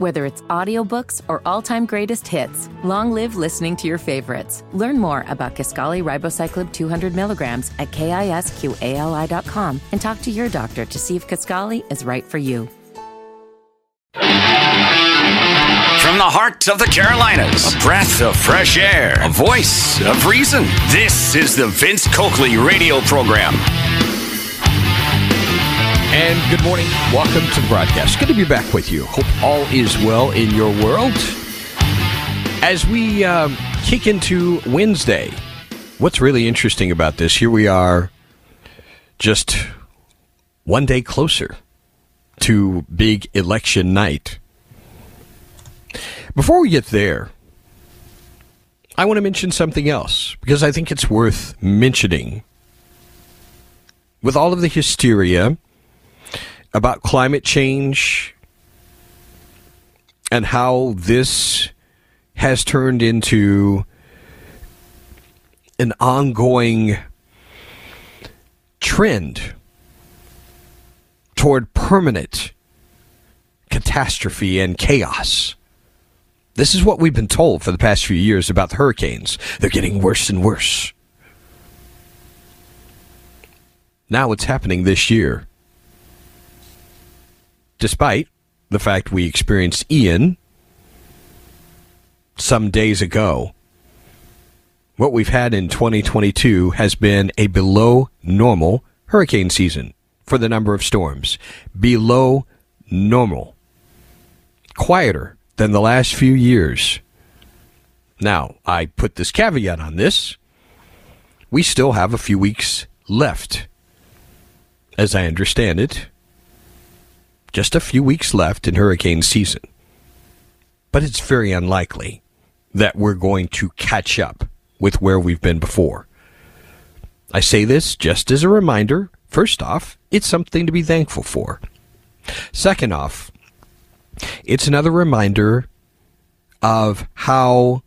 Whether it's audiobooks or all-time greatest hits, long live listening to your favorites. Learn more about Kisqali Ribociclib 200 milligrams at kisqali.com and talk to your doctor to see if Kisqali is right for you. From the heart of the Carolinas, a breath of fresh air, a voice of reason. This is the Vince Coakley radio program. And good morning. Welcome to the broadcast. Good to be back with you. Hope all is well in your world. As we um, kick into Wednesday, what's really interesting about this, here we are just one day closer to big election night. Before we get there, I want to mention something else because I think it's worth mentioning. With all of the hysteria, about climate change and how this has turned into an ongoing trend toward permanent catastrophe and chaos. This is what we've been told for the past few years about the hurricanes. They're getting worse and worse. Now it's happening this year despite the fact we experienced Ian some days ago. What we've had in 2022 has been a below normal hurricane season for the number of storms. Below normal. Quieter than the last few years. Now, I put this caveat on this. We still have a few weeks left, as I understand it, just a few weeks left in hurricane season. But it's very unlikely that we're going to catch up with where we've been before. I say this just as a reminder. First off, it's something to be thankful for. Second off, it's another reminder of how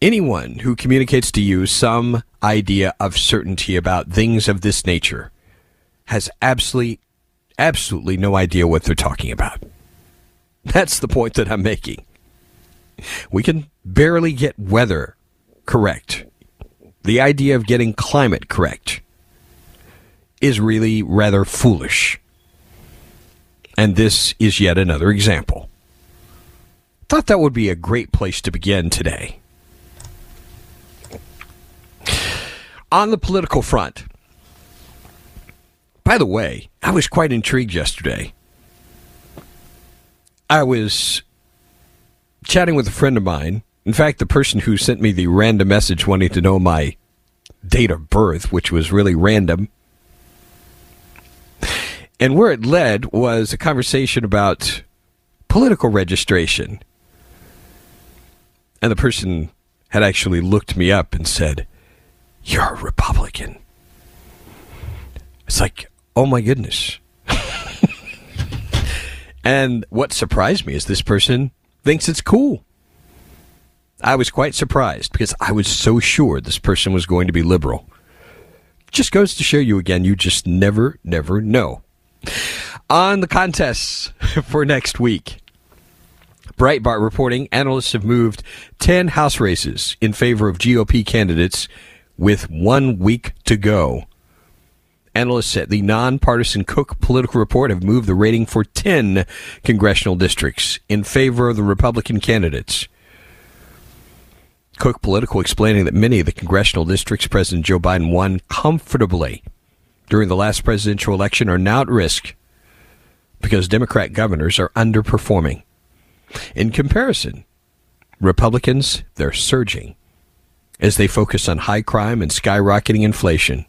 anyone who communicates to you some idea of certainty about things of this nature has absolutely absolutely no idea what they're talking about. That's the point that I'm making. We can barely get weather correct. The idea of getting climate correct is really rather foolish. And this is yet another example. Thought that would be a great place to begin today. On the political front, by the way, I was quite intrigued yesterday. I was chatting with a friend of mine. In fact, the person who sent me the random message wanting to know my date of birth, which was really random. And where it led was a conversation about political registration. And the person had actually looked me up and said, You're a Republican. It's like, oh my goodness. and what surprised me is this person thinks it's cool. I was quite surprised because I was so sure this person was going to be liberal. Just goes to show you again, you just never, never know. On the contests for next week, Breitbart reporting analysts have moved 10 House races in favor of GOP candidates with one week to go. Analysts at the nonpartisan Cook Political Report have moved the rating for 10 congressional districts in favor of the Republican candidates. Cook Political explaining that many of the congressional districts President Joe Biden won comfortably during the last presidential election are now at risk because Democrat governors are underperforming. In comparison, Republicans, they're surging as they focus on high crime and skyrocketing inflation.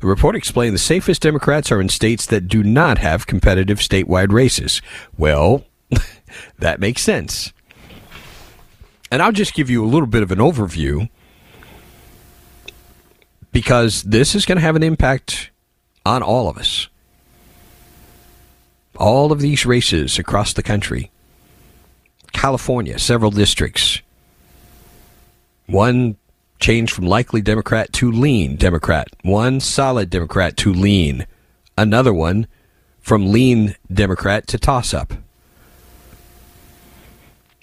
The report explained the safest Democrats are in states that do not have competitive statewide races. Well, that makes sense. And I'll just give you a little bit of an overview because this is going to have an impact on all of us. All of these races across the country. California, several districts. One change from likely Democrat to lean Democrat. One solid Democrat to lean. Another one from lean Democrat to toss up.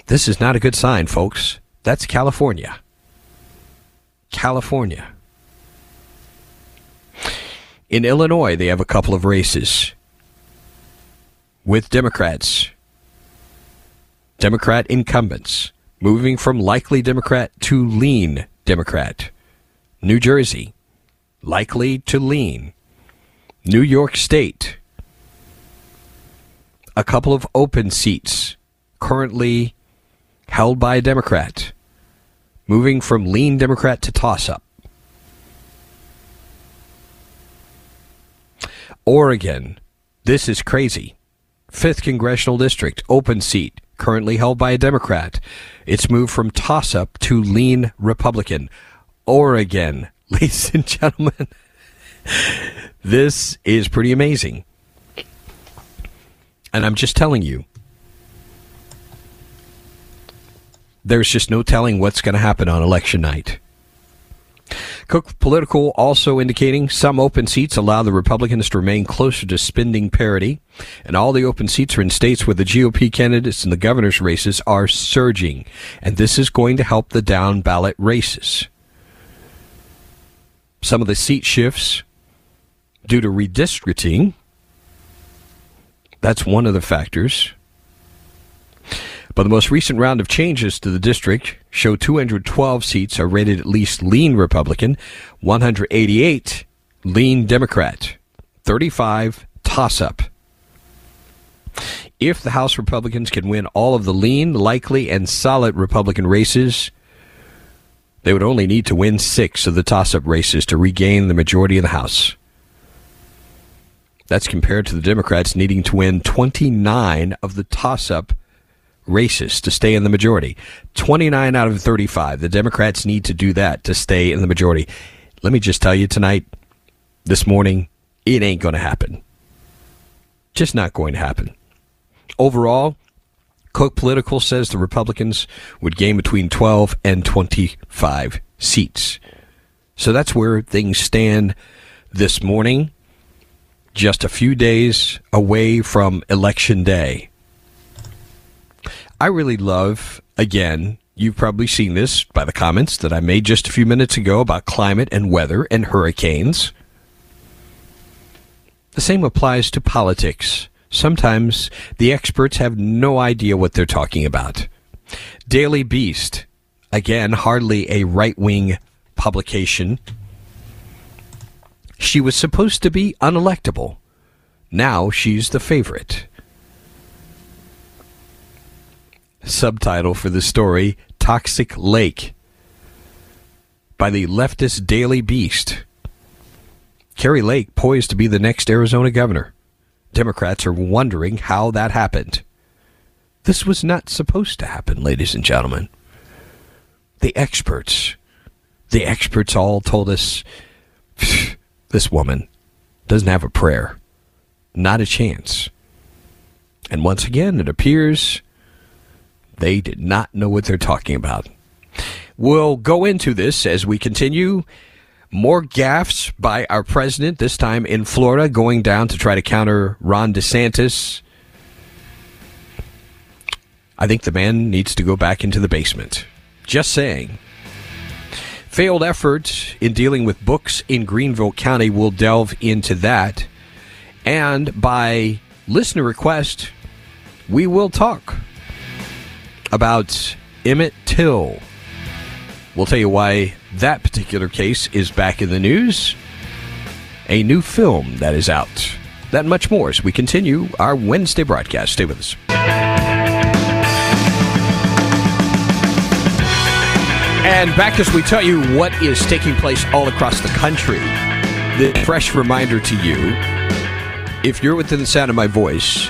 This is not a good sign, folks. That's California. California. In Illinois, they have a couple of races with Democrats. Democrat incumbents moving from likely Democrat to lean Democrat. New Jersey, likely to lean. New York State, a couple of open seats currently held by a Democrat, moving from lean Democrat to toss up. Oregon, this is crazy. 5th Congressional District, open seat, currently held by a Democrat. It's moved from toss up to lean Republican. Oregon, ladies and gentlemen. this is pretty amazing. And I'm just telling you, there's just no telling what's going to happen on election night. Cook Political also indicating some open seats allow the Republicans to remain closer to spending parity, and all the open seats are in states where the GOP candidates in the governor's races are surging, and this is going to help the down ballot races. Some of the seat shifts due to redistricting, that's one of the factors. But the most recent round of changes to the district show 212 seats are rated at least lean Republican, 188 lean Democrat, 35 toss up. If the House Republicans can win all of the lean, likely, and solid Republican races, they would only need to win six of the toss up races to regain the majority of the House. That's compared to the Democrats needing to win 29 of the toss up races to stay in the majority. 29 out of 35. The Democrats need to do that to stay in the majority. Let me just tell you tonight, this morning, it ain't going to happen. Just not going to happen. Overall, Cook Political says the Republicans would gain between 12 and 25 seats. So that's where things stand this morning, just a few days away from Election Day. I really love, again, you've probably seen this by the comments that I made just a few minutes ago about climate and weather and hurricanes. The same applies to politics. Sometimes the experts have no idea what they're talking about. Daily Beast, again, hardly a right wing publication. She was supposed to be unelectable. Now she's the favorite. Subtitle for the story Toxic Lake by the leftist Daily Beast. Kari Lake poised to be the next Arizona governor. Democrats are wondering how that happened. This was not supposed to happen, ladies and gentlemen. The experts, the experts all told us this woman doesn't have a prayer. Not a chance. And once again, it appears they did not know what they're talking about. We'll go into this as we continue. More gaffes by our president, this time in Florida, going down to try to counter Ron DeSantis. I think the man needs to go back into the basement. Just saying. Failed effort in dealing with books in Greenville County. We'll delve into that. And by listener request, we will talk about Emmett Till. We'll tell you why that particular case is back in the news. A new film that is out. That much more as we continue our Wednesday broadcast. Stay with us. And back as we tell you what is taking place all across the country, the fresh reminder to you if you're within the sound of my voice,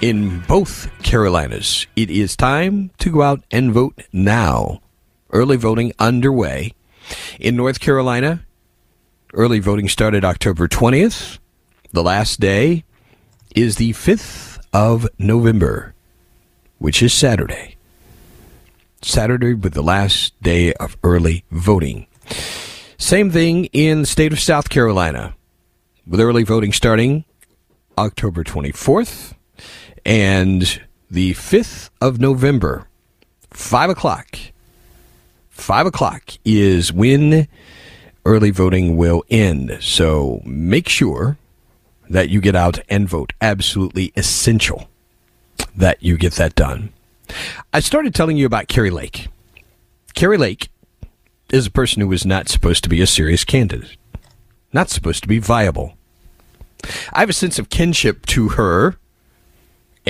in both Carolinas. It is time to go out and vote now. Early voting underway. In North Carolina, early voting started October 20th. The last day is the 5th of November, which is Saturday. Saturday with the last day of early voting. Same thing in the state of South Carolina, with early voting starting October 24th and the 5th of November, 5 o'clock. 5 o'clock is when early voting will end. So make sure that you get out and vote. Absolutely essential that you get that done. I started telling you about Kari Lake. Kari Lake is a person who was not supposed to be a serious candidate, not supposed to be viable. I have a sense of kinship to her,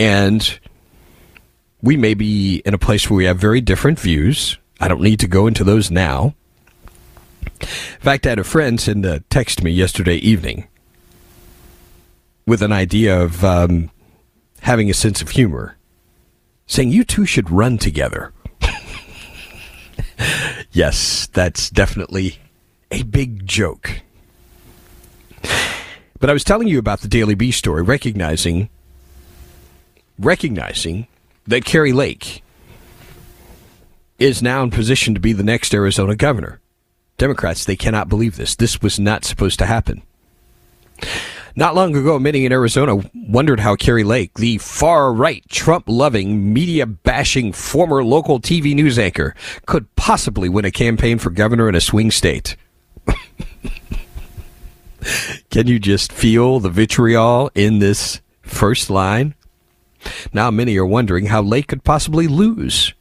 and we may be in a place where we have very different views. I don't need to go into those now. In fact, I had a friend send a text to me yesterday evening with an idea of um, having a sense of humor, saying you two should run together. yes, that's definitely a big joke. But I was telling you about the Daily Beast story, recognizing recognizing that Kari Lake is now in position to be the next Arizona governor. Democrats, they cannot believe this. This was not supposed to happen. Not long ago, many in Arizona wondered how Kari Lake, the far right, Trump loving, media bashing former local TV news anchor, could possibly win a campaign for governor in a swing state. Can you just feel the vitriol in this first line? Now, many are wondering how Lake could possibly lose.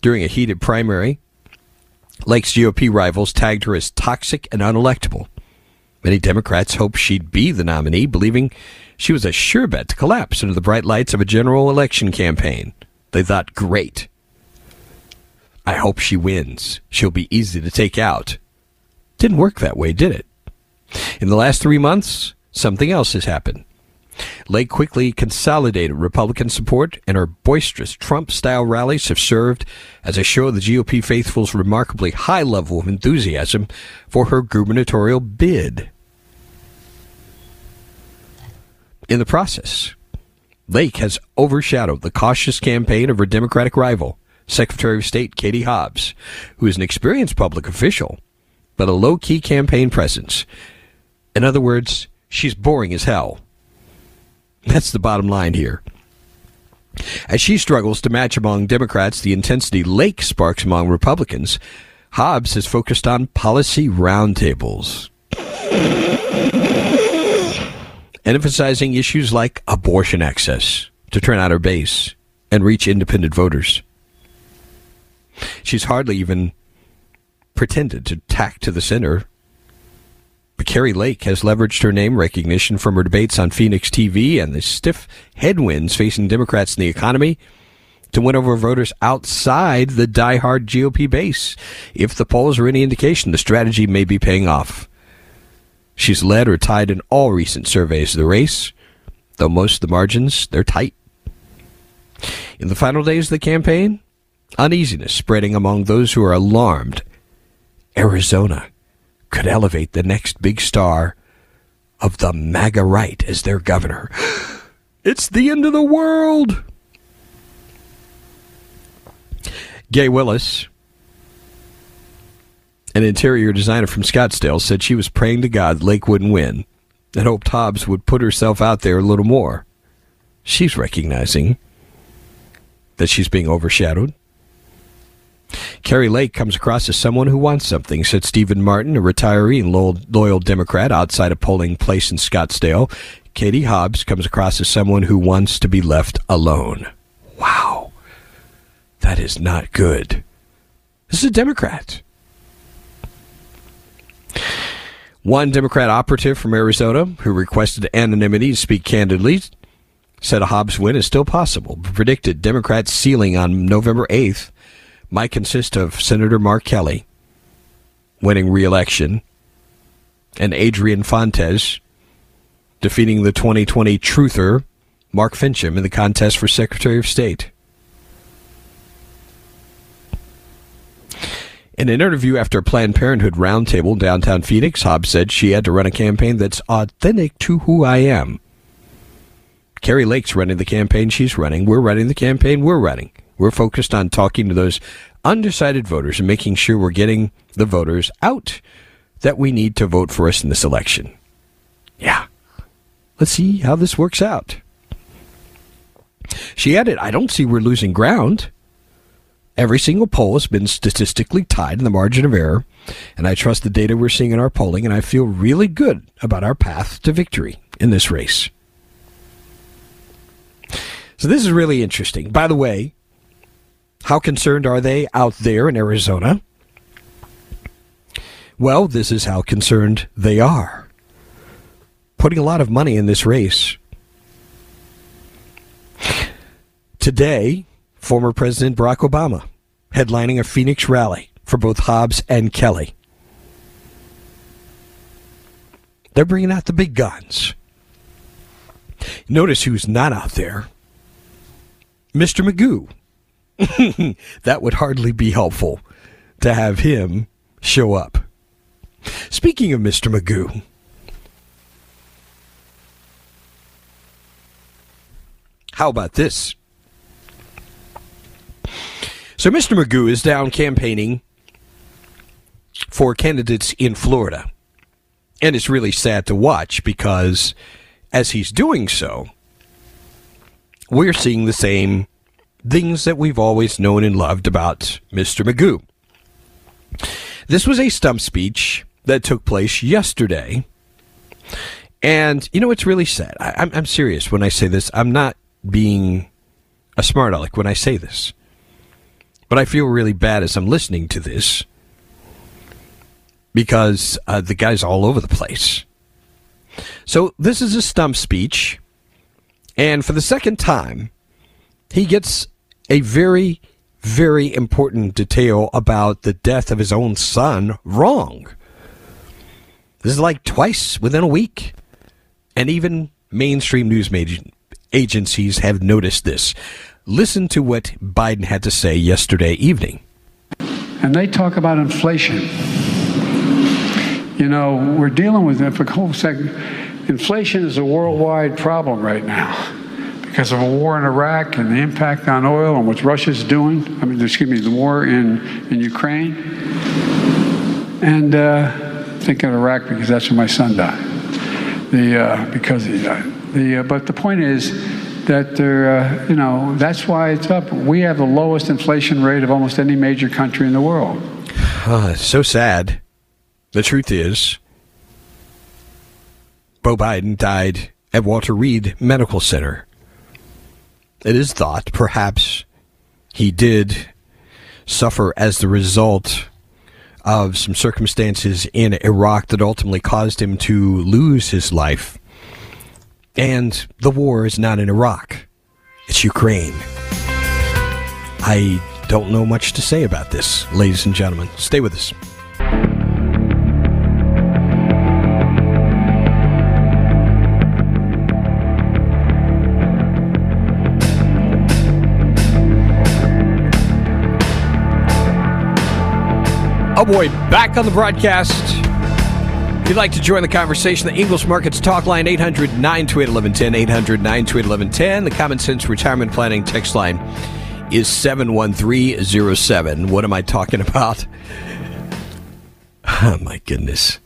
During a heated primary, Lake's GOP rivals tagged her as toxic and unelectable. Many Democrats hoped she'd be the nominee, believing she was a sure bet to collapse under the bright lights of a general election campaign. They thought, great. I hope she wins. She'll be easy to take out. Didn't work that way, did it? In the last three months, something else has happened. Lake quickly consolidated Republican support, and her boisterous Trump style rallies have served as a show of the GOP faithful's remarkably high level of enthusiasm for her gubernatorial bid. In the process, Lake has overshadowed the cautious campaign of her Democratic rival, Secretary of State Katie Hobbs, who is an experienced public official, but a low key campaign presence. In other words, she's boring as hell. That's the bottom line here. As she struggles to match among Democrats the intensity Lake sparks among Republicans, Hobbs has focused on policy roundtables, emphasizing issues like abortion access to turn out her base and reach independent voters. She's hardly even pretended to tack to the center Kari Lake has leveraged her name recognition from her debates on Phoenix TV and the stiff headwinds facing Democrats in the economy to win over voters outside the die-hard GOP base. If the polls are any indication, the strategy may be paying off. She's led or tied in all recent surveys of the race, though most of the margins, they're tight. In the final days of the campaign, uneasiness spreading among those who are alarmed. Arizona could elevate the next big star of the MAGA right as their governor. It's the end of the world. Gay Willis, an interior designer from Scottsdale, said she was praying to God Lake wouldn't win and hoped Hobbs would put herself out there a little more. She's recognizing that she's being overshadowed. Kari Lake comes across as someone who wants something, said Stephen Martin, a retiree and loyal, Democrat outside a polling place in Scottsdale. Katie Hobbs comes across as someone who wants to be left alone. Wow. That is not good. This is a Democrat. One Democrat operative from Arizona who requested anonymity to speak candidly said a Hobbs win is still possible, predicted Democrats' ceiling on November 8th might consist of Senator Mark Kelly winning re-election and Adrian Fontes defeating the 2020 truther Mark Finchem in the contest for Secretary of State. In an interview after a Planned Parenthood roundtable downtown Phoenix, Hobbs said she had to run a campaign that's authentic to who I am. Kari Lake's running the campaign she's running. We're running the campaign we're running. We're focused on talking to those undecided voters and making sure we're getting the voters out that we need to vote for us in this election. Yeah. Let's see how this works out. She added, I don't see we're losing ground. Every single poll has been statistically tied in the margin of error, and I trust the data we're seeing in our polling, and I feel really good about our path to victory in this race. So this is really interesting. By the way, how concerned are they out there in Arizona? Well, this is how concerned they are. Putting a lot of money in this race. Today, former President Barack Obama headlining a Phoenix rally for both Hobbs and Kelly. They're bringing out the big guns. Notice who's not out there Mr. Magoo. that would hardly be helpful to have him show up. Speaking of Mr. Magoo, how about this? So Mr. Magoo is down campaigning for candidates in Florida. And it's really sad to watch because as he's doing so, we're seeing the same things that we've always known and loved about Mr. Magoo. This was a stump speech that took place yesterday. And, you know, it's really sad. I, am serious when I say this. I'm not being a smart aleck when I say this. But I feel really bad as I'm listening to this because uh, the guy's all over the place. So this is a stump speech, and for the second time, he gets a very, very important detail about the death of his own son wrong. This is like twice within a week, and even mainstream news agencies have noticed this. Listen to what Biden had to say yesterday evening. And they talk about inflation. You know, we're dealing with it for a whole second. Inflation is a worldwide problem right now because of a war in Iraq and the impact on oil and what Russia's doing. I mean, excuse me, the war in, in Ukraine. And uh, thinking of Iraq because that's where my son died. The, uh, because he died. The, uh, but the point is, that uh, you know, that's why it's up. We have the lowest inflation rate of almost any major country in the world. So sad. The truth is, Bo Biden died at Walter Reed Medical Center. It is thought perhaps he did suffer as the result of some circumstances in Iraq that ultimately caused him to lose his life. And the war is not in Iraq, it's Ukraine. I don't know much to say about this, ladies and gentlemen. Stay with us. Oh boy, back on the broadcast If you'd like to join the conversation, the Ingles Markets Talk Line, 800 928 1110, 800 928 1110. The Common Sense Retirement Planning text line is 71307. What am I talking about? Oh, my goodness.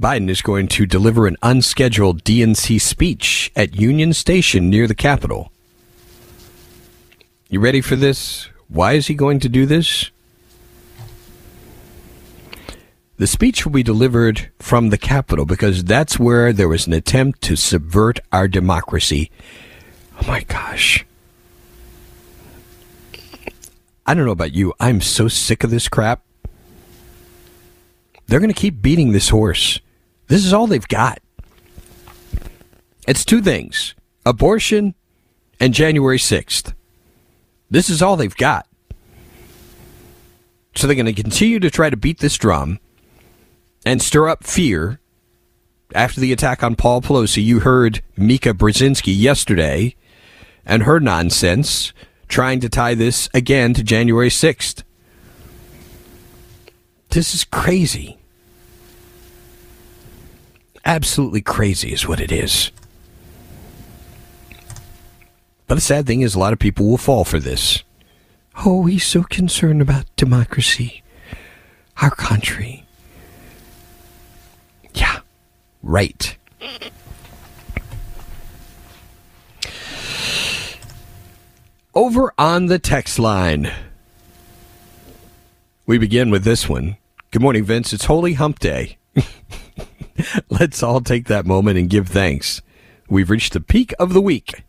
Biden is going to deliver an unscheduled DNC speech at Union Station near the Capitol. You ready for this? Why is he going to do this? The speech will be delivered from the Capitol because that's where there was an attempt to subvert our democracy. Oh my gosh. I don't know about you. I'm so sick of this crap. They're going to keep beating this horse. This is all they've got. It's two things abortion and January 6th. This is all they've got. So they're going to continue to try to beat this drum and stir up fear after the attack on Paul Pelosi. You heard Mika Brzezinski yesterday and her nonsense trying to tie this again to January 6th. This is crazy. Absolutely crazy is what it is. But the sad thing is, a lot of people will fall for this. Oh, he's so concerned about democracy, our country. Yeah, right. Over on the text line, we begin with this one. Good morning, Vince. It's Holy Hump Day. Let's all take that moment and give thanks. We've reached the peak of the week,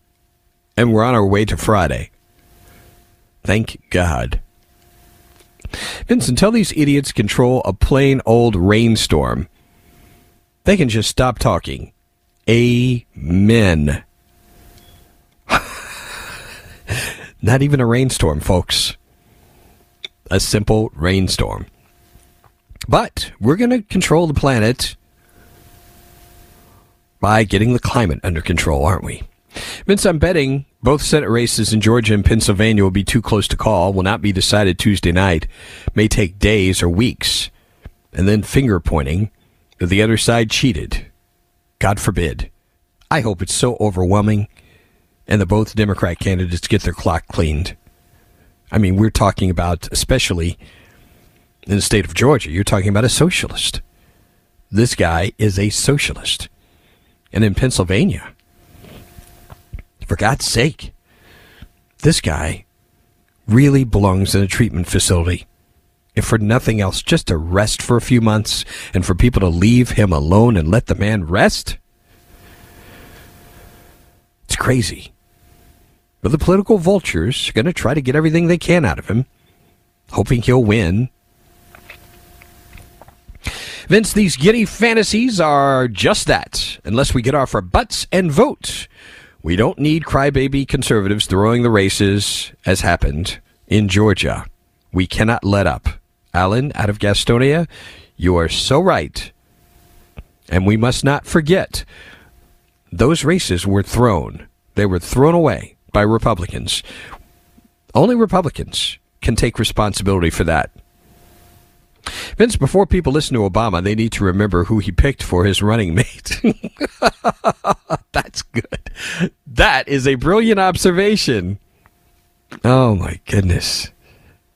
and we're on our way to Friday. Thank God. Vince, until these idiots control a plain old rainstorm, they can just stop talking. Amen. Not even a rainstorm, folks. A simple rainstorm. But we're going to control the planet by getting the climate under control, aren't we? Vince, I'm betting both Senate races in Georgia and Pennsylvania will be too close to call, will not be decided Tuesday night, may take days or weeks, and then finger pointing the other side cheated. God forbid. I hope it's so overwhelming and that both Democrat candidates get their clock cleaned. I mean, we're talking about, especially in the state of Georgia, you're talking about a socialist. This guy is a socialist. And in Pennsylvania, for God's sake, this guy really belongs in a treatment facility. If for nothing else, just to rest for a few months and for people to leave him alone and let the man rest. It's crazy. But the political vultures are going to try to get everything they can out of him, hoping he'll win. Vince, these giddy fantasies are just that, unless we get off our butts and vote. We don't need crybaby conservatives throwing the races, as happened in Georgia. We cannot let up. Alan, out of Gastonia, you are so right. And we must not forget those races were thrown. They were thrown away by Republicans. Only Republicans can take responsibility for that. Vince, before people listen to Obama, they need to remember who he picked for his running mate. That's good. That is a brilliant observation. Oh, my goodness.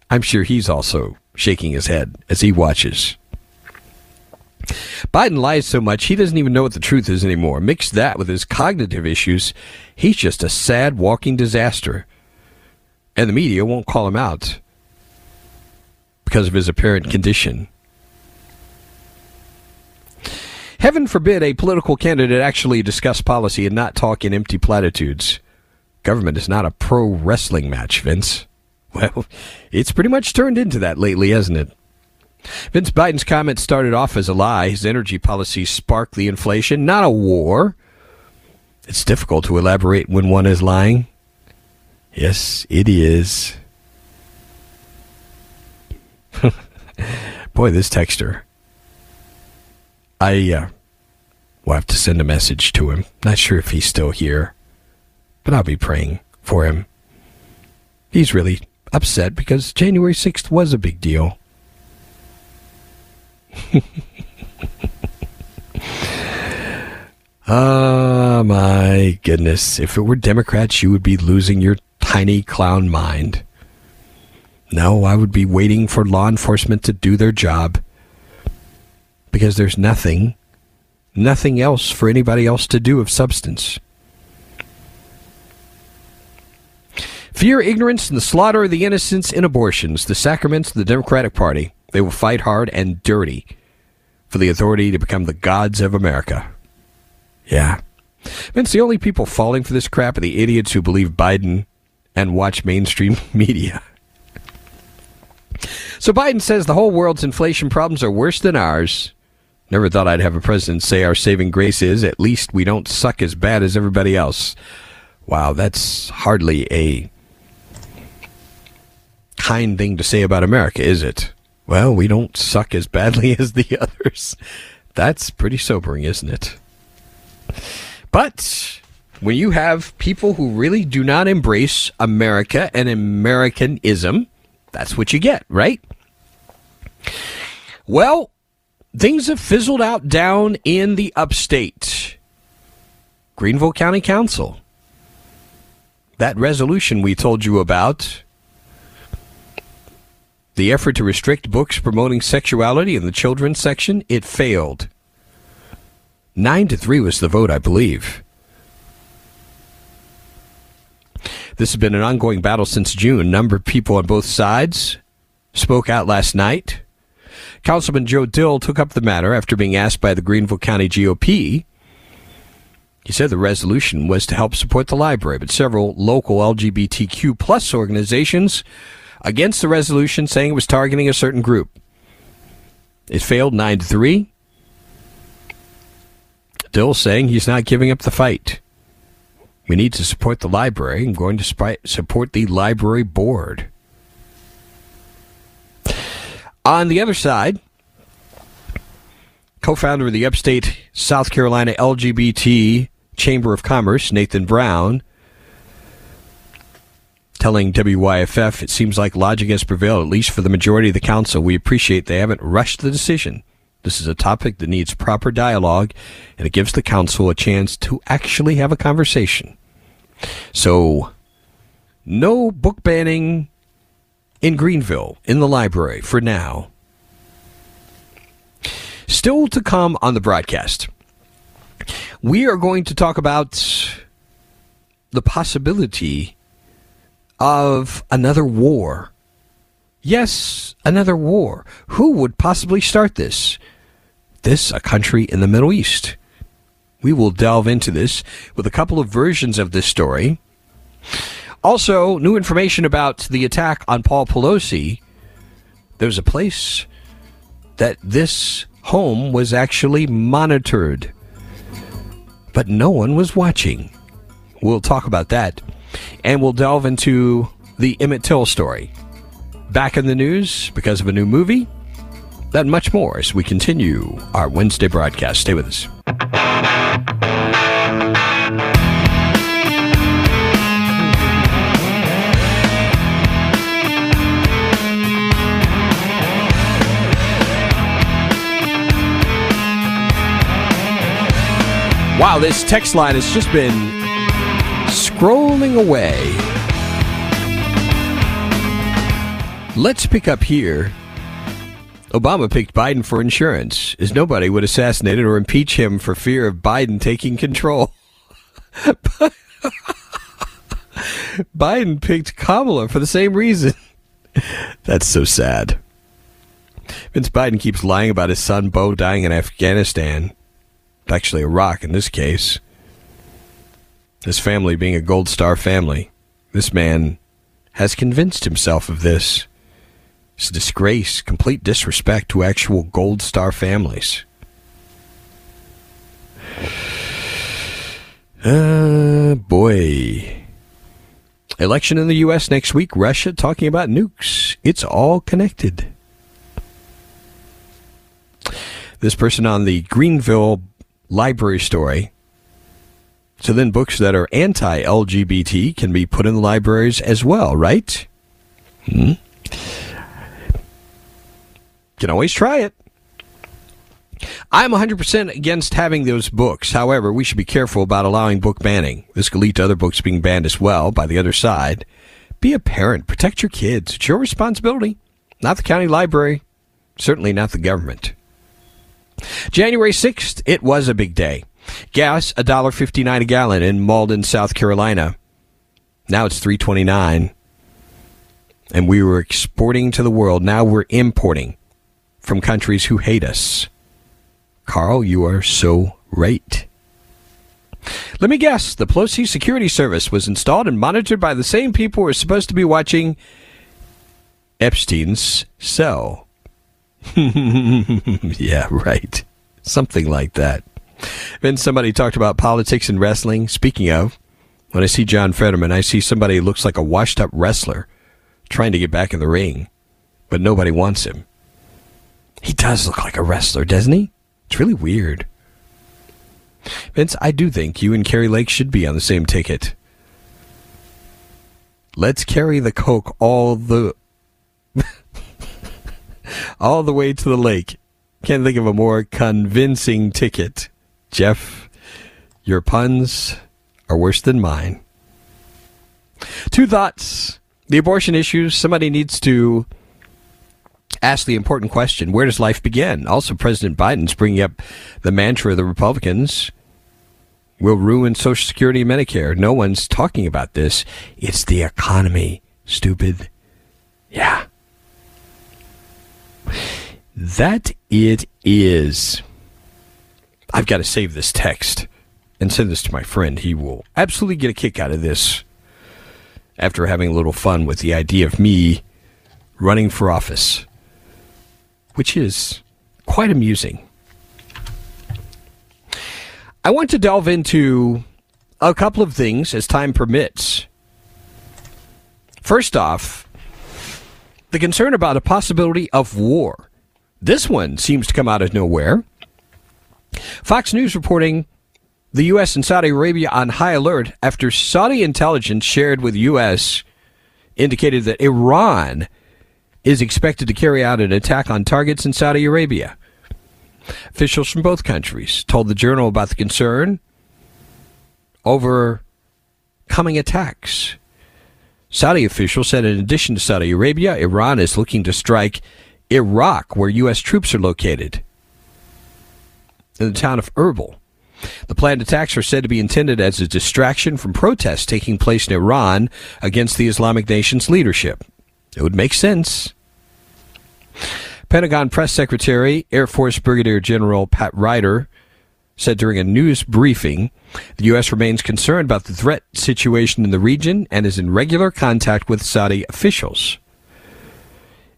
I'm sure he's also shaking his head as he watches. Biden lies so much he doesn't even know what the truth is anymore. Mix that with his cognitive issues, he's just a sad walking disaster. And the media won't call him out because of his apparent condition. Heaven forbid a political candidate actually discuss policy and not talk in empty platitudes. Government is not a pro wrestling match, Vince. Well, it's pretty much turned into that lately, hasn't it? Vince Biden's comment started off as a lie. His energy policies sparked the inflation, not a war. It's difficult to elaborate when one is lying. Yes, it is. Boy, this texter. I uh, will have to send a message to him. Not sure if he's still here, but I'll be praying for him. He's really upset because January 6th was a big deal. Ah, my goodness. If it were Democrats, you would be losing your tiny clown mind. No, I would be waiting for law enforcement to do their job because there's nothing, nothing else for anybody else to do of substance. Fear, ignorance, and the slaughter of the innocents in abortions, the sacraments of the Democratic Party. They will fight hard and dirty for the authority to become the gods of America. Yeah. It's the only people falling for this crap are the idiots who believe Biden and watch mainstream media. So Biden says the whole world's inflation problems are worse than ours. Never thought I'd have a president say our saving grace is at least we don't suck as bad as everybody else. Wow, that's hardly a kind thing to say about America, is it? Well, we don't suck as badly as the others. That's pretty sobering, isn't it? But when you have people who really do not embrace America and Americanism, that's what you get, right? Well, things have fizzled out down in the upstate. Greenville County Council. That resolution we told you about the effort to restrict books promoting sexuality in the children's section, it failed. Nine to three was the vote, I believe. This has been an ongoing battle since June. A number of people on both sides spoke out last night. Councilman Joe Dill took up the matter after being asked by the Greenville County GOP. He said the resolution was to help support the library, but several local LGBTQ plus organizations against the resolution saying it was targeting a certain group. It failed 9 to 3. Dill saying he's not giving up the fight. We need to support the library. I'm going to support the library board. On the other side, co founder of the upstate South Carolina LGBT Chamber of Commerce, Nathan Brown, telling WYFF it seems like logic has prevailed, at least for the majority of the council. We appreciate they haven't rushed the decision. This is a topic that needs proper dialogue, and it gives the council a chance to actually have a conversation. So, no book banning in Greenville in the library for now. Still to come on the broadcast, we are going to talk about the possibility of another war. Yes, another war. Who would possibly start this? this a country in the Middle East? We will delve into this with a couple of versions of this story. Also, new information about the attack on Paul Pelosi. There's a place that this home was actually monitored, but no one was watching. We'll talk about that, and we'll delve into the Emmett Till story. Back in the news because of a new movie that much more as we continue our Wednesday broadcast. Stay with us. Wow, this text line has just been scrolling away. Let's pick up here Obama picked Biden for insurance, as nobody would assassinate or impeach him for fear of Biden taking control. Biden picked Kamala for the same reason. That's so sad. Vince Biden keeps lying about his son Bo dying in Afghanistan. Actually, Iraq in this case. His family being a Gold Star family. This man has convinced himself of this. It's disgrace, complete disrespect to actual Gold Star families. Uh, boy. Election in the U.S. next week. Russia talking about nukes. It's all connected. This person on the Greenville library story. So then books that are anti LGBT can be put in the libraries as well, right? Hmm? Can always try it. I'm 100% against having those books. However, we should be careful about allowing book banning. This could lead to other books being banned as well by the other side. Be a parent. Protect your kids. It's your responsibility, not the county library, certainly not the government. January 6th, it was a big day. Gas, $1.59 a gallon in Mauldin, South Carolina. Now it's 329 and we were exporting to the world. Now we're importing from countries who hate us. Carl, you are so right. Let me guess, the Pelosi Security Service was installed and monitored by the same people who are supposed to be watching Epstein's cell. yeah, right. Something like that. Then somebody talked about politics and wrestling. Speaking of, when I see John Fetterman, I see somebody who looks like a washed up wrestler trying to get back in the ring, but nobody wants him. He does look like a wrestler, doesn't he? It's really weird. Vince, I do think you and Kari Lake should be on the same ticket. Let's carry the Coke all the all the way to the lake. Can't think of a more convincing ticket. Jeff, your puns are worse than mine. Two thoughts. The abortion issue, somebody needs to ask the important question where does life begin? Also, President Biden's bringing up the mantra of the Republicans will ruin Social Security and Medicare. No one's talking about this. It's the economy, stupid. Yeah. That it is. I've got to save this text and send this to my friend. He will absolutely get a kick out of this after having a little fun with the idea of me running for office, which is quite amusing. I want to delve into a couple of things as time permits. First off, the concern about a possibility of war. This one seems to come out of nowhere. Fox News reporting the U.S. and Saudi Arabia on high alert after Saudi intelligence shared with U.S. indicated that Iran is expected to carry out an attack on targets in Saudi Arabia. Officials from both countries told the journal about the concern over coming attacks. Saudi officials said in addition to Saudi Arabia, Iran is looking to strike Iraq, where U.S. troops are located, in the town of Erbil. The planned attacks are said to be intended as a distraction from protests taking place in Iran against the Islamic nation's leadership. It would make sense. Pentagon Press Secretary, Air Force Brigadier General Pat Ryder, said during a news briefing the U.S. remains concerned about the threat situation in the region and is in regular contact with Saudi officials.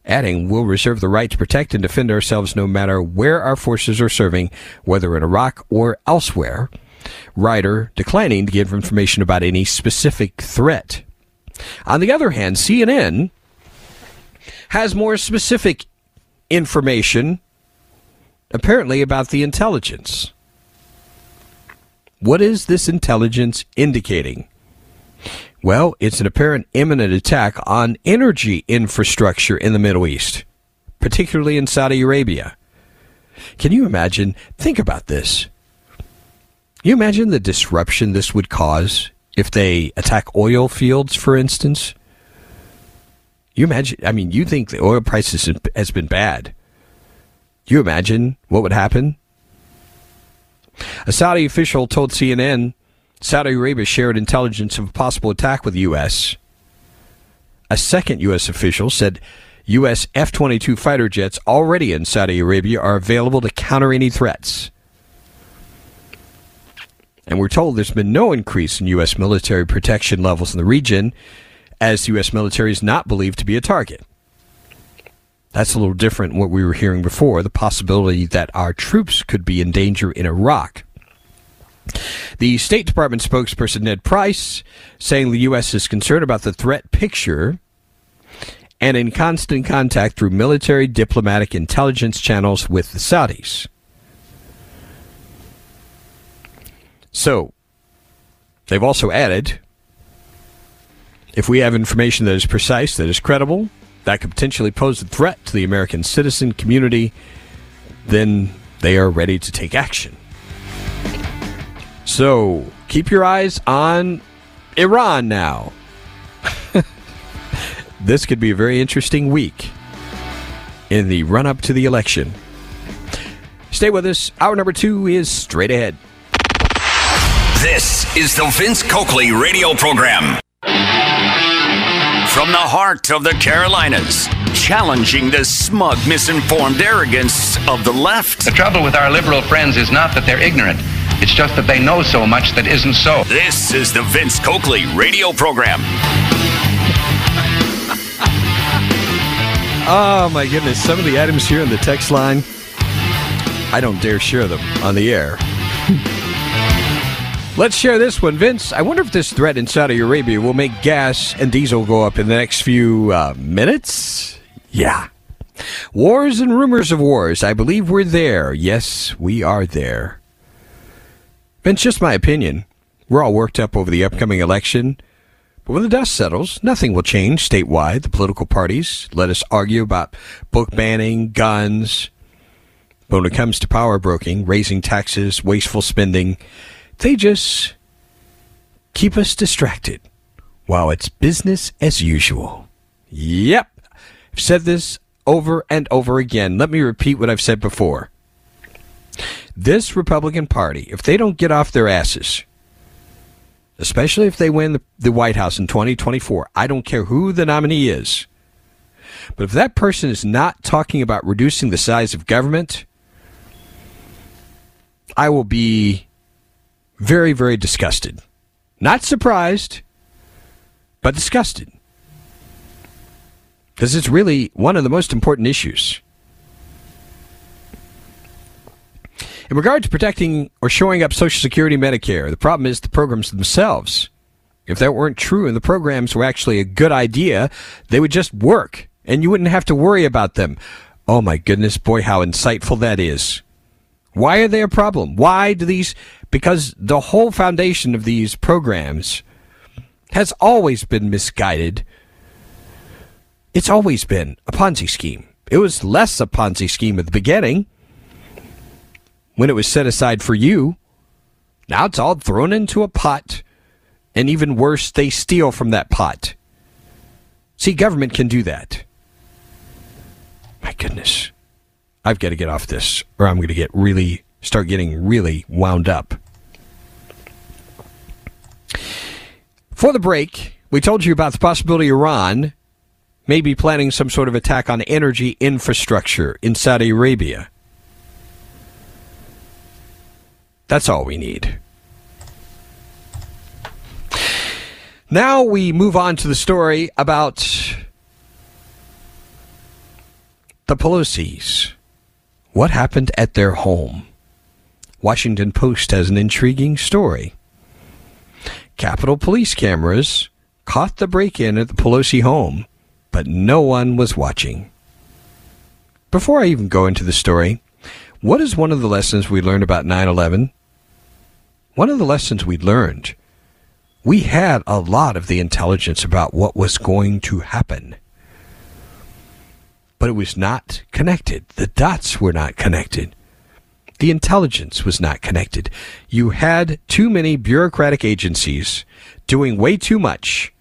Adding, we'll reserve the right to protect and defend ourselves no matter where our forces are serving, whether in Iraq or elsewhere. Ryder declining to give information about any specific threat. On the other hand, CNN has more specific information, apparently, about the intelligence. What is this intelligence indicating? Well, it's an apparent imminent attack on energy infrastructure in the Middle East, particularly in Saudi Arabia. Can you imagine? Think about this. You imagine the disruption this would cause if they attack oil fields, for instance? You imagine, I mean, you think the oil prices has been bad. You imagine what would happen? A Saudi official told CNN Saudi Arabia shared intelligence of a possible attack with the U.S. A second U.S. official said U.S. F 22 fighter jets already in Saudi Arabia are available to counter any threats. And we're told there's been no increase in U.S. military protection levels in the region as the U.S. military is not believed to be a target. That's a little different what we were hearing before the possibility that our troops could be in danger in Iraq. The State Department spokesperson Ned Price saying the U.S. is concerned about the threat picture and in constant contact through military, diplomatic, intelligence channels with the Saudis. So, they've also added if we have information that is precise, that is credible, that could potentially pose a threat to the American citizen community, then they are ready to take action. So keep your eyes on Iran now. this could be a very interesting week in the run up to the election. Stay with us. Hour number two is straight ahead. This is the Vince Coakley radio program. From the heart of the Carolinas, challenging the smug, misinformed arrogance of the left. The trouble with our liberal friends is not that they're ignorant. It's just that they know so much that isn't so. This is the Vince Coakley radio program. oh my goodness, some of the items here in the text line, I don't dare share them on the air. Let's share this one. Vince, I wonder if this threat in Saudi Arabia will make gas and diesel go up in the next few uh, minutes? Yeah. Wars and rumors of wars. I believe we're there. Yes, we are there. It's just my opinion. We're all worked up over the upcoming election. But when the dust settles, nothing will change statewide. The political parties let us argue about book banning, guns. But when it comes to power broking, raising taxes, wasteful spending, they just keep us distracted while it's business as usual. Yep. I've said this over and over again. Let me repeat what I've said before this Republican Party, if they don't get off their asses especially if they win the White House in 2024. I don't care who the nominee is. But if that person is not talking about reducing the size of government, I will be very, very disgusted. Not surprised, but disgusted. Because it's really one of the most important issues. In regard to protecting or showing up Social Security Medicare, the problem is the programs themselves. If that weren't true and the programs were actually a good idea, they would just work and you wouldn't have to worry about them. Oh my goodness, boy, how insightful that is. Why are they a problem? Why do these? Because the whole foundation of these programs has always been misguided. It's always been a Ponzi scheme. It was less a Ponzi scheme at the beginning when it was set aside for you. Now it's all thrown into a pot. And even worse, they steal from that pot. See, government can do that. My goodness. I've got to get off this, or I'm going to get really, start getting really wound up. For the break, we told you about the possibility Iran may be planning some sort of attack on energy infrastructure in Saudi Arabia. That's all we need. Now we move on to the story about the Pelosi's. What happened at their home? Washington Post has an intriguing story. Capitol Police cameras caught the break in at the Pelosi home, but no one was watching. Before I even go into the story, what is one of the lessons we learned about 9 11? One of the lessons we learned, we had a lot of the intelligence about what was going to happen. But it was not connected. The dots were not connected. The intelligence was not connected. You had too many bureaucratic agencies doing way too much.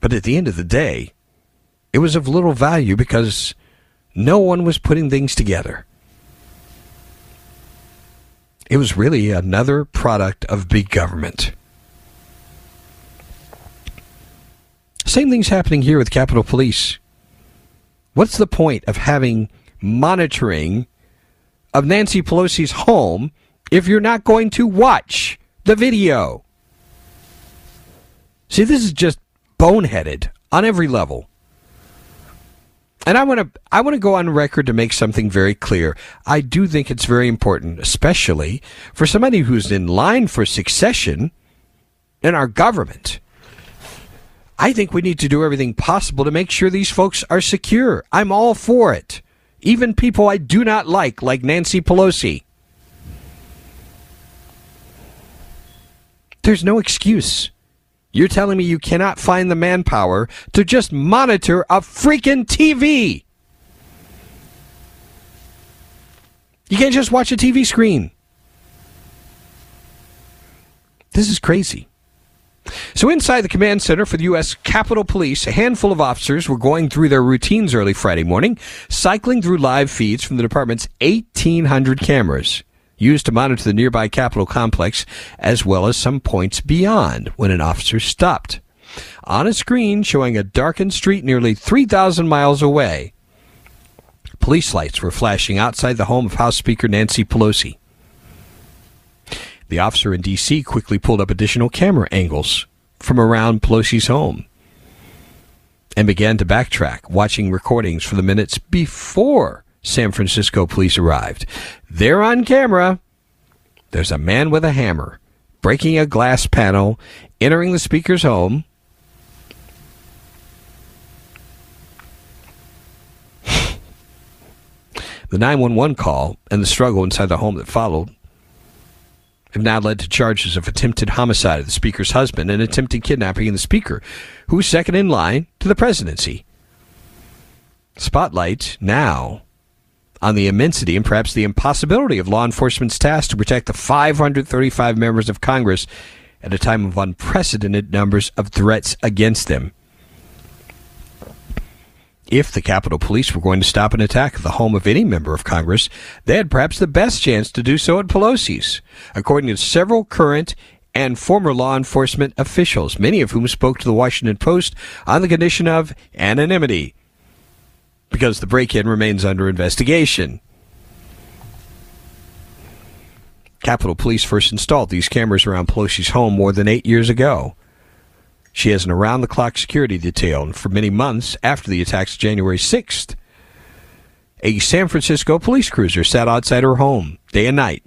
But at the end of the day, it was of little value because no one was putting things together. It was really another product of big government. Same thing's happening here with Capitol Police. What's the point of having monitoring of Nancy Pelosi's home if you're not going to watch the video? See, this is just boneheaded on every level. And I want to I want to go on record to make something very clear. I do think it's very important, especially for somebody who's in line for succession in our government. I think we need to do everything possible to make sure these folks are secure. I'm all for it. Even people I do not like, like Nancy Pelosi. There's no excuse. You're telling me you cannot find the manpower to just monitor a freaking TV. You can't just watch a TV screen. This is crazy. So, inside the command center for the U.S. Capitol Police, a handful of officers were going through their routines early Friday morning, cycling through live feeds from the department's 1,800 cameras used to monitor the nearby Capitol complex, as well as some points beyond when an officer stopped. On a screen showing a darkened street nearly 3,000 miles away, police lights were flashing outside the home of House Speaker Nancy Pelosi. The officer in D.C. quickly pulled up additional camera angles from around Pelosi's home and began to backtrack, watching recordings for the minutes before San Francisco police arrived. There on camera, there's a man with a hammer breaking a glass panel, entering the speaker's home. the 911 call and the struggle inside the home that followed have now led to charges of attempted homicide of the speaker's husband and attempted kidnapping of the speaker, who is second in line to the presidency. Spotlight now on the immensity and perhaps the impossibility of law enforcement's task to protect the 535 members of Congress at a time of unprecedented numbers of threats against them. If the Capitol Police were going to stop an attack at the home of any member of Congress, they had perhaps the best chance to do so at Pelosi's, according to several current and former law enforcement officials, many of whom spoke to the Washington Post on the condition of anonymity because the break in remains under investigation. Capitol Police first installed these cameras around Pelosi's home more than eight years ago. She has an around the clock security detail, and for many months after the attacks January 6th, a San Francisco police cruiser sat outside her home day and night.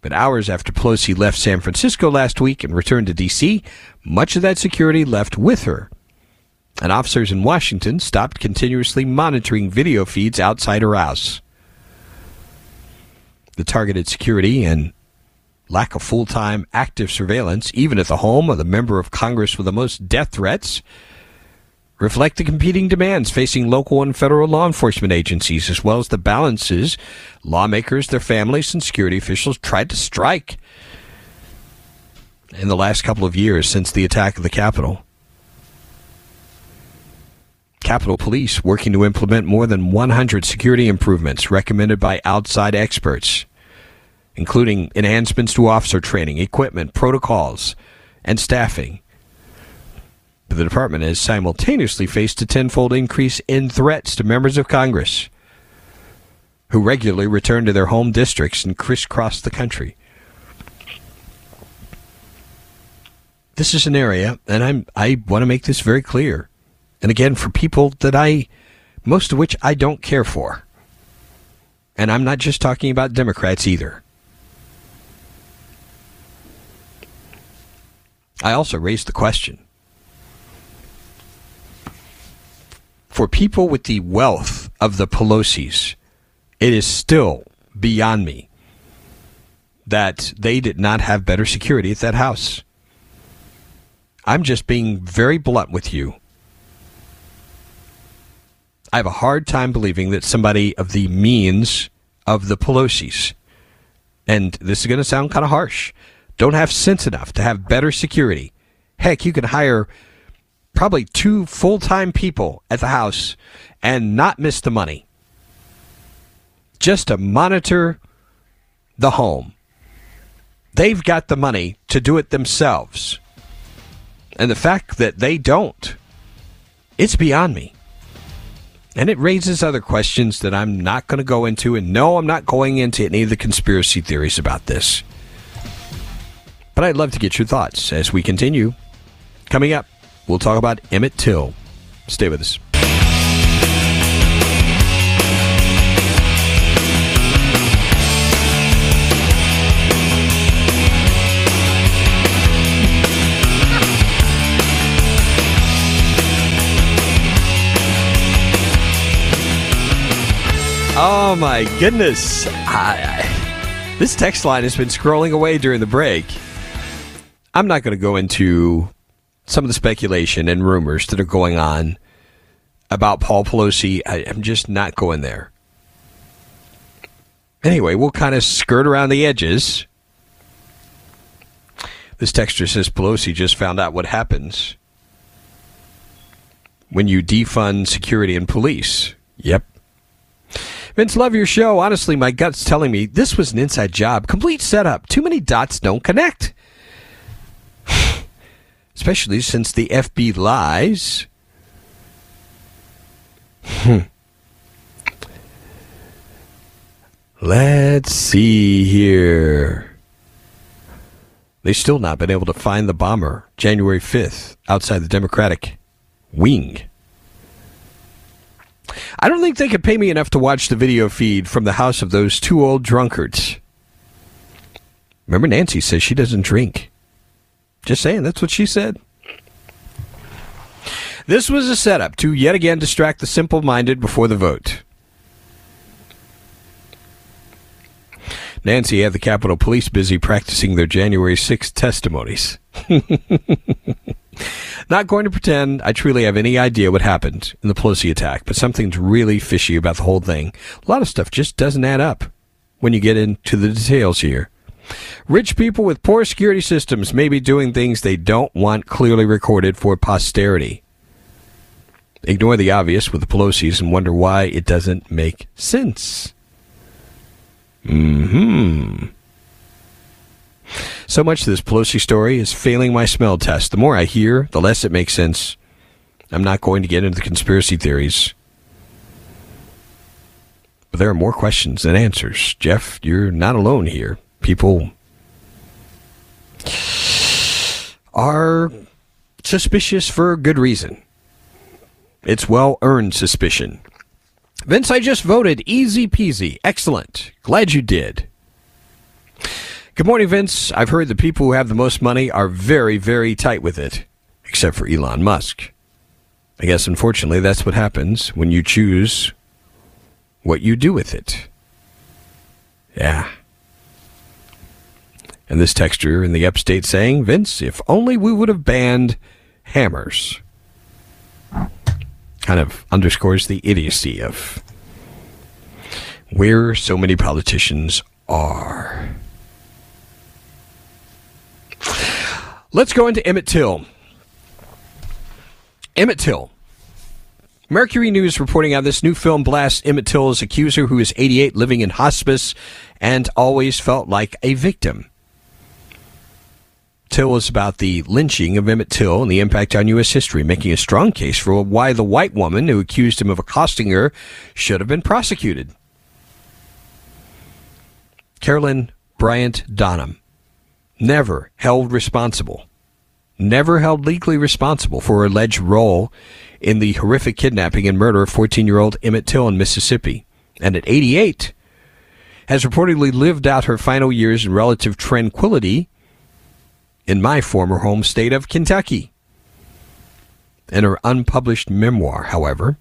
But hours after Pelosi left San Francisco last week and returned to D.C., much of that security left with her. And officers in Washington stopped continuously monitoring video feeds outside her house the targeted security and lack of full time active surveillance, even at the home of the member of Congress with the most death threats, reflect the competing demands facing local and federal law enforcement agencies, as well as the balances lawmakers, their families, and security officials tried to strike in the last couple of years since the attack of the Capitol. Capitol Police working to implement more than 100 security improvements recommended by outside experts including enhancements to officer training, equipment, protocols, and staffing. But the department has simultaneously faced a tenfold increase in threats to members of Congress who regularly return to their home districts and crisscross the country. This is an area, and I'm, I want to make this very clear. And again, for people that I, most of which I don't care for. And I'm not just talking about Democrats either. I also raised the question for people with the wealth of the Pelosi's, it is still beyond me that they did not have better security at that house. I'm just being very blunt with you. I have a hard time believing that somebody of the means of the Pelosi's, and this is going to sound kind of harsh, don't have sense enough to have better security. Heck, you could hire probably two full time people at the house and not miss the money just to monitor the home. They've got the money to do it themselves. And the fact that they don't, it's beyond me. And it raises other questions that I'm not going to go into. And no, I'm not going into any of the conspiracy theories about this. But I'd love to get your thoughts as we continue. Coming up, we'll talk about Emmett Till. Stay with us. Oh my goodness. I, this text line has been scrolling away during the break. I'm not going to go into some of the speculation and rumors that are going on about Paul Pelosi. I, am just not going there. Anyway, we'll kind of skirt around the edges. This texture says Pelosi just found out what happens when you defund security and police. Yep. Vince, love your show. Honestly, my gut's telling me this was an inside job. Complete setup. Too many dots don't connect especially since the FB lies. Hmm. Let's see here. They've still not been able to find the bomber January 5th outside the Democratic wing. I don't think they could pay me enough to watch the video feed from the house of those two old drunkards. Remember, Nancy says she doesn't drink. Just saying, that's what she said. This was a setup to yet again distract the simple minded before the vote. Nancy had the Capitol Police busy practicing their January 6th testimonies. Not going to pretend I truly have any idea what happened in the Pelosi attack, but something's really fishy about the whole thing. A lot of stuff just doesn't add up when you get into the details here. Rich people with poor security systems may be doing things they don't want clearly recorded for posterity. Ignore the obvious with the Pelosi's and wonder why it doesn't make sense. Hmm. So much of this Pelosi story is failing my smell test. The more I hear, the less it makes sense. I'm not going to get into the conspiracy theories. But there are more questions than answers. Jeff, you're not alone here. People are suspicious for good reason. It's well earned suspicion. Vince, I just voted. Easy peasy. Excellent. Glad you did. Good morning, Vince. I've heard the people who have the most money are very, very tight with it, except for Elon Musk. I guess, unfortunately, that's what happens when you choose what you do with it. Yeah. And this texture in the upstate saying, Vince, if only we would have banned hammers. Kind of underscores the idiocy of where so many politicians are. Let's go into Emmett Till. Emmett Till. Mercury News reporting on this new film blasts Emmett Till's accuser, who is 88, living in hospice, and always felt like a victim. Till is about the lynching of Emmett Till and the impact on U.S. history, making a strong case for why the white woman who accused him of accosting her should have been prosecuted. Carolyn Bryant Donham, never held responsible, never held legally responsible for her alleged role in the horrific kidnapping and murder of 14 year old Emmett Till in Mississippi. And at 88, has reportedly lived out her final years in relative tranquility in my former home state of Kentucky. In her unpublished memoir, however,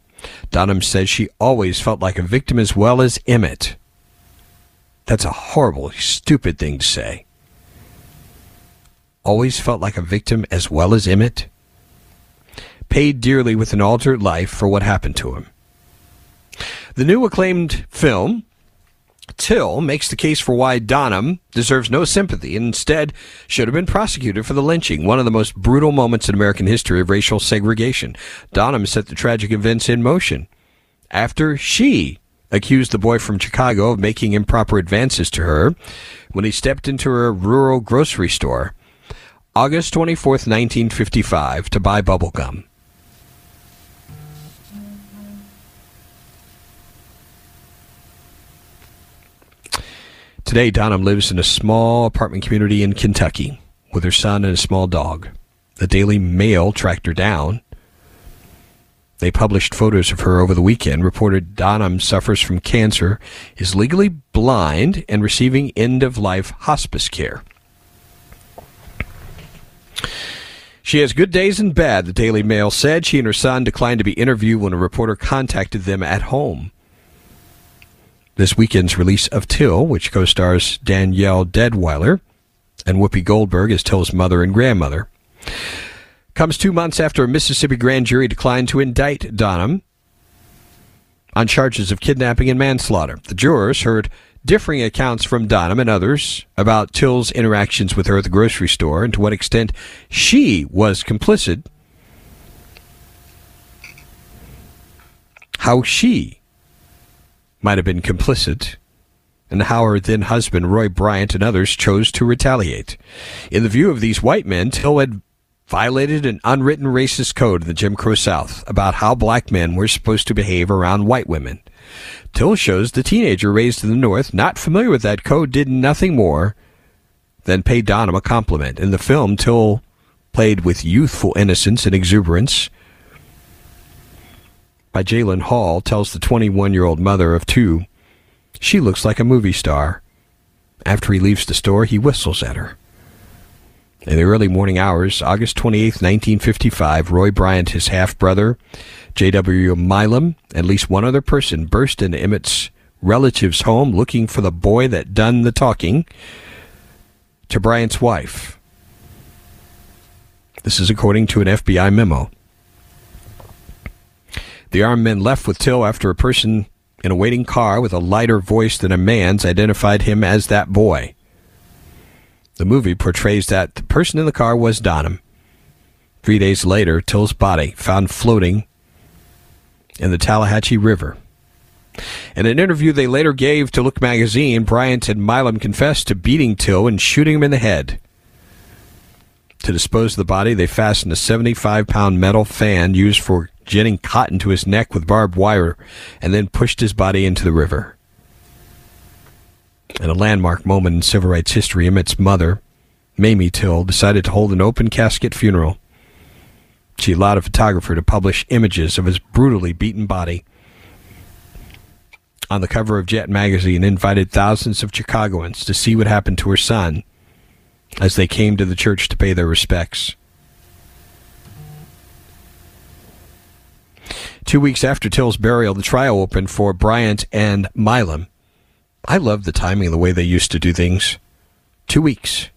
Donham says she always felt like a victim as well as Emmett. That's a horrible, stupid thing to say. Always felt like a victim as well as Emmett. Paid dearly with an altered life for what happened to him. The new acclaimed film Till makes the case for why Donham deserves no sympathy and instead should have been prosecuted for the lynching, one of the most brutal moments in American history of racial segregation. Donham set the tragic events in motion after she accused the boy from Chicago of making improper advances to her when he stepped into her rural grocery store August 24th, 1955, to buy bubble gum. Today, Donham lives in a small apartment community in Kentucky with her son and a small dog. The Daily Mail tracked her down. They published photos of her over the weekend, reported Donham suffers from cancer, is legally blind, and receiving end of life hospice care. She has good days and bad, the Daily Mail said. She and her son declined to be interviewed when a reporter contacted them at home. This weekend's release of Till, which co stars Danielle Deadwyler and Whoopi Goldberg as Till's mother and grandmother, comes two months after a Mississippi grand jury declined to indict Donham on charges of kidnapping and manslaughter. The jurors heard differing accounts from Donham and others about Till's interactions with her at the grocery store and to what extent she was complicit. How she might have been complicit, and how her then husband, Roy Bryant, and others chose to retaliate. In the view of these white men, Till had violated an unwritten racist code in the Jim Crow South about how black men were supposed to behave around white women. Till shows the teenager raised in the North, not familiar with that code, did nothing more than pay Donham a compliment. In the film, Till played with youthful innocence and exuberance by Jalen Hall tells the 21 year old mother of two she looks like a movie star. After he leaves the store, he whistles at her. In the early morning hours, August 28, 1955, Roy Bryant, his half brother, J.W. Milam, and at least one other person burst into Emmett's relative's home looking for the boy that done the talking to Bryant's wife. This is according to an FBI memo. The armed men left with Till after a person in a waiting car with a lighter voice than a man's identified him as that boy. The movie portrays that the person in the car was Donham. Three days later, Till's body found floating in the Tallahatchie River. In an interview they later gave to Look magazine, Bryant and Milam confessed to beating Till and shooting him in the head. To dispose of the body, they fastened a 75 pound metal fan used for ginning cotton to his neck with barbed wire and then pushed his body into the river. In a landmark moment in civil rights history, Emmett's mother, Mamie Till, decided to hold an open casket funeral. She allowed a photographer to publish images of his brutally beaten body on the cover of Jet magazine invited thousands of Chicagoans to see what happened to her son as they came to the church to pay their respects. Two weeks after Till's burial, the trial opened for Bryant and Milam. I love the timing the way they used to do things. Two weeks.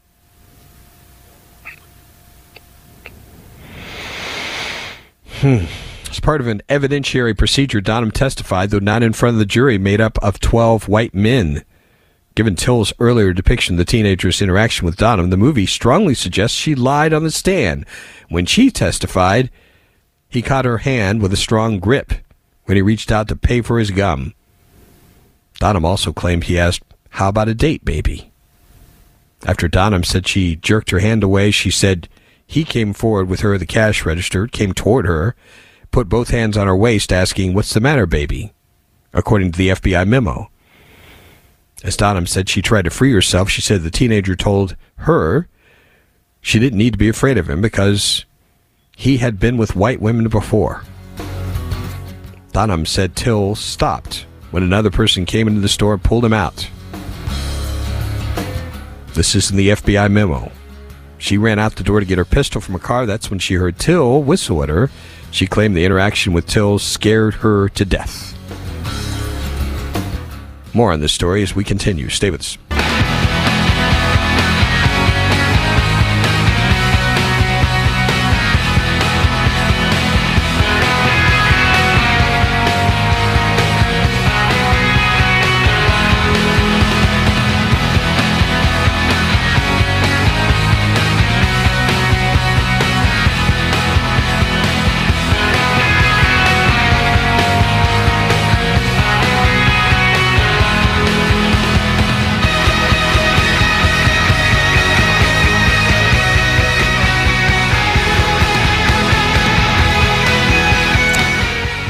Hmm. As part of an evidentiary procedure, Donham testified, though not in front of the jury, made up of 12 white men. Given Till's earlier depiction of the teenager's interaction with Donham, the movie strongly suggests she lied on the stand. When she testified, he caught her hand with a strong grip when he reached out to pay for his gum. Donham also claimed he asked, How about a date, baby? After Donham said she jerked her hand away, she said he came forward with her the cash register, came toward her, put both hands on her waist, asking, What's the matter, baby? According to the FBI memo. As Donham said she tried to free herself, she said the teenager told her she didn't need to be afraid of him because he had been with white women before. Donham said Till stopped when another person came into the store and pulled him out. This is in the FBI memo. She ran out the door to get her pistol from a car. That's when she heard Till whistle at her. She claimed the interaction with Till scared her to death. More on this story as we continue. Stay with us.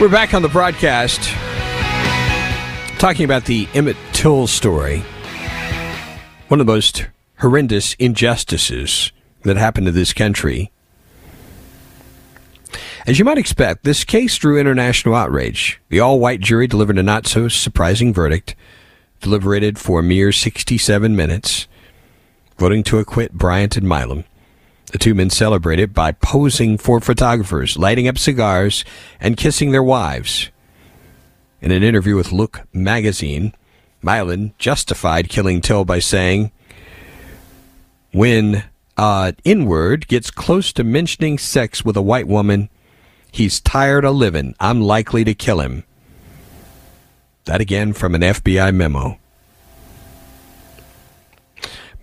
We're back on the broadcast talking about the Emmett Till story. One of the most horrendous injustices that happened to this country. As you might expect, this case drew international outrage. The all white jury delivered a not so surprising verdict, deliberated for a mere 67 minutes, voting to acquit Bryant and Milam. The two men celebrated by posing for photographers, lighting up cigars, and kissing their wives. In an interview with Look magazine, Milam justified killing Till by saying, When uh, N-word gets close to mentioning sex with a white woman, he's tired of living. I'm likely to kill him. That again from an FBI memo.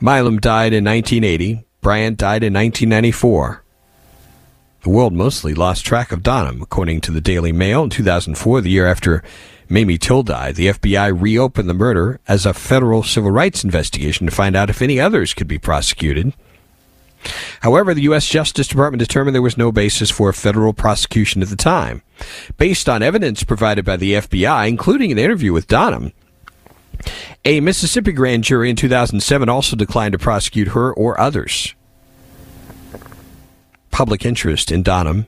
Milam died in 1980 Bryant died in 1994. The world mostly lost track of Donham, according to the Daily Mail. In 2004, the year after Mamie Till died, the FBI reopened the murder as a federal civil rights investigation to find out if any others could be prosecuted. However, the U.S. Justice Department determined there was no basis for a federal prosecution at the time. Based on evidence provided by the FBI, including an interview with Donham, a Mississippi grand jury in 2007 also declined to prosecute her or others. Public interest in Donham,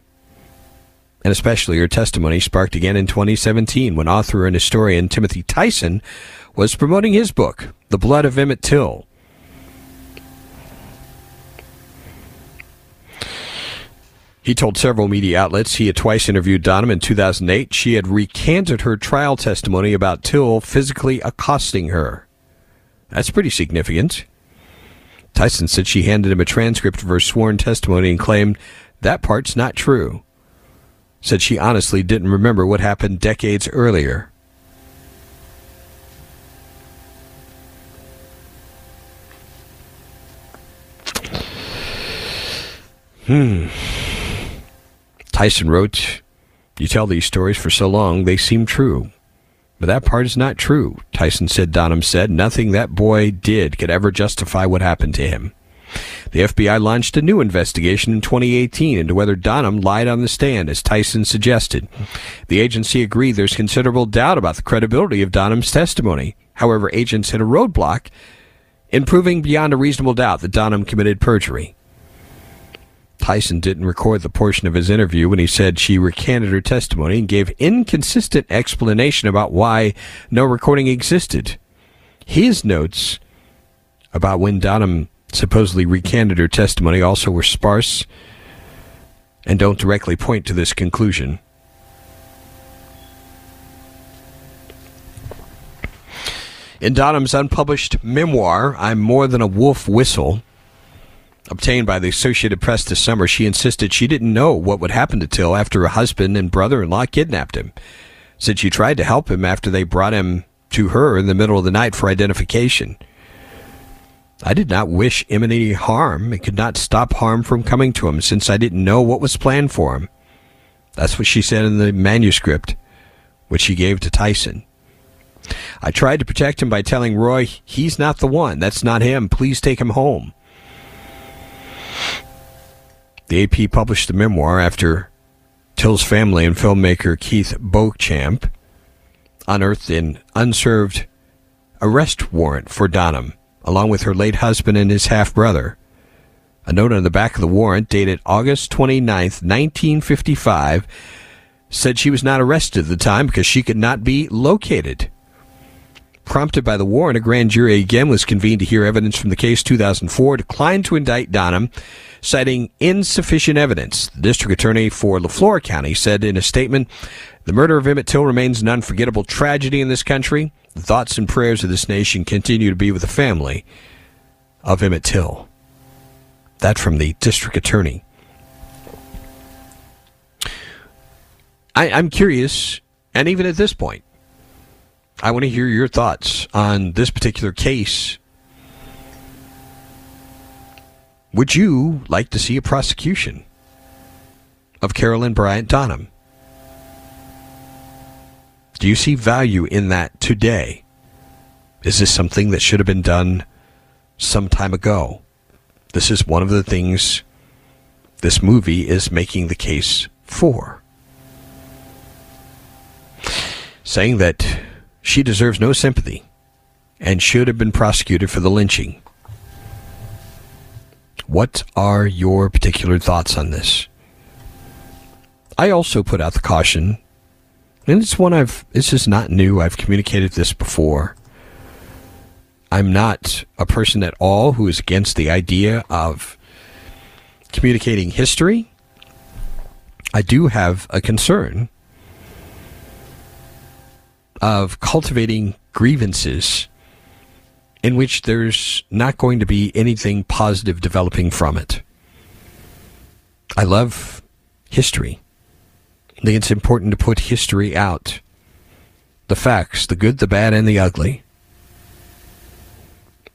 and especially her testimony, sparked again in 2017 when author and historian Timothy Tyson was promoting his book, The Blood of Emmett Till. He told several media outlets he had twice interviewed Donham in 2008. She had recanted her trial testimony about Till physically accosting her. That's pretty significant. Tyson said she handed him a transcript of her sworn testimony and claimed that part's not true. Said she honestly didn't remember what happened decades earlier. Hmm. Tyson wrote, You tell these stories for so long, they seem true. But that part is not true, Tyson said. Donham said nothing that boy did could ever justify what happened to him. The FBI launched a new investigation in 2018 into whether Donham lied on the stand, as Tyson suggested. The agency agreed there's considerable doubt about the credibility of Donham's testimony. However, agents hit a roadblock in proving beyond a reasonable doubt that Donham committed perjury. Tyson didn't record the portion of his interview when he said she recanted her testimony and gave inconsistent explanation about why no recording existed. His notes about when Donham supposedly recanted her testimony also were sparse and don't directly point to this conclusion. In Donham's unpublished memoir, I'm More Than a Wolf Whistle, obtained by the Associated Press this summer, she insisted she didn't know what would happen to Till after her husband and brother in law kidnapped him. Said she tried to help him after they brought him to her in the middle of the night for identification. I did not wish him any harm and could not stop harm from coming to him since I didn't know what was planned for him. That's what she said in the manuscript, which she gave to Tyson. I tried to protect him by telling Roy, he's not the one. That's not him. Please take him home. The AP published the memoir after Till's family and filmmaker Keith Beauchamp unearthed an unserved arrest warrant for Donham along with her late husband and his half brother. A note on the back of the warrant, dated August 29, 1955, said she was not arrested at the time because she could not be located. Prompted by the warrant, a grand jury again was convened to hear evidence from the case 2004, declined to indict Donham, citing insufficient evidence. The district attorney for Leflore County said in a statement, the murder of Emmett Till remains an unforgettable tragedy in this country. The thoughts and prayers of this nation continue to be with the family of Emmett Till. That from the district attorney. I, am curious, and even at this point, I want to hear your thoughts on this particular case. Would you like to see a prosecution of Carolyn Bryant Donham? Do you see value in that today? Is this something that should have been done some time ago? This is one of the things this movie is making the case for. Saying that she deserves no sympathy and should have been prosecuted for the lynching. What are your particular thoughts on this? I also put out the caution and it's one I've, this is not new. I've communicated this before. I'm not a person at all who is against the idea of communicating history. I do have a concern of cultivating grievances in which there's not going to be anything positive developing from it. I love history. I think it's important to put history out. The facts, the good, the bad, and the ugly.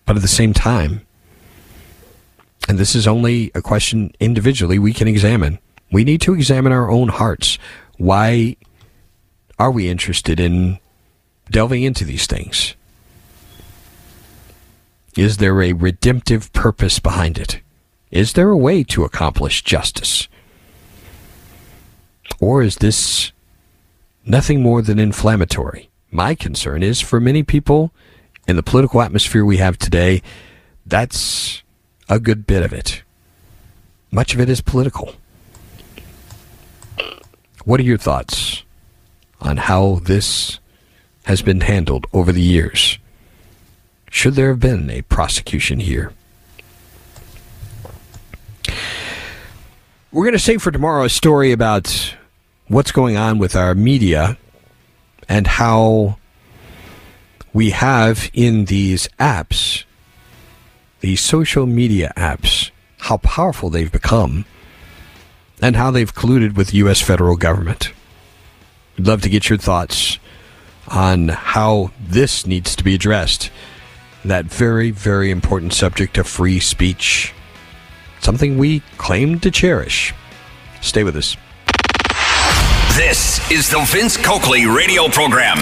But at the same time, and this is only a question individually we can examine, we need to examine our own hearts. Why are we interested in delving into these things? Is there a redemptive purpose behind it? Is there a way to accomplish justice? Or is this nothing more than inflammatory? My concern is for many people in the political atmosphere we have today, that's a good bit of it. Much of it is political. What are your thoughts on how this has been handled over the years? Should there have been a prosecution here? We're going to save for tomorrow a story about what's going on with our media and how we have in these apps, these social media apps, how powerful they've become and how they've colluded with the U.S. federal government. I'd love to get your thoughts on how this needs to be addressed. That very, very important subject of free speech. Something we claim to cherish. Stay with us. This is the Vince Coakley radio program.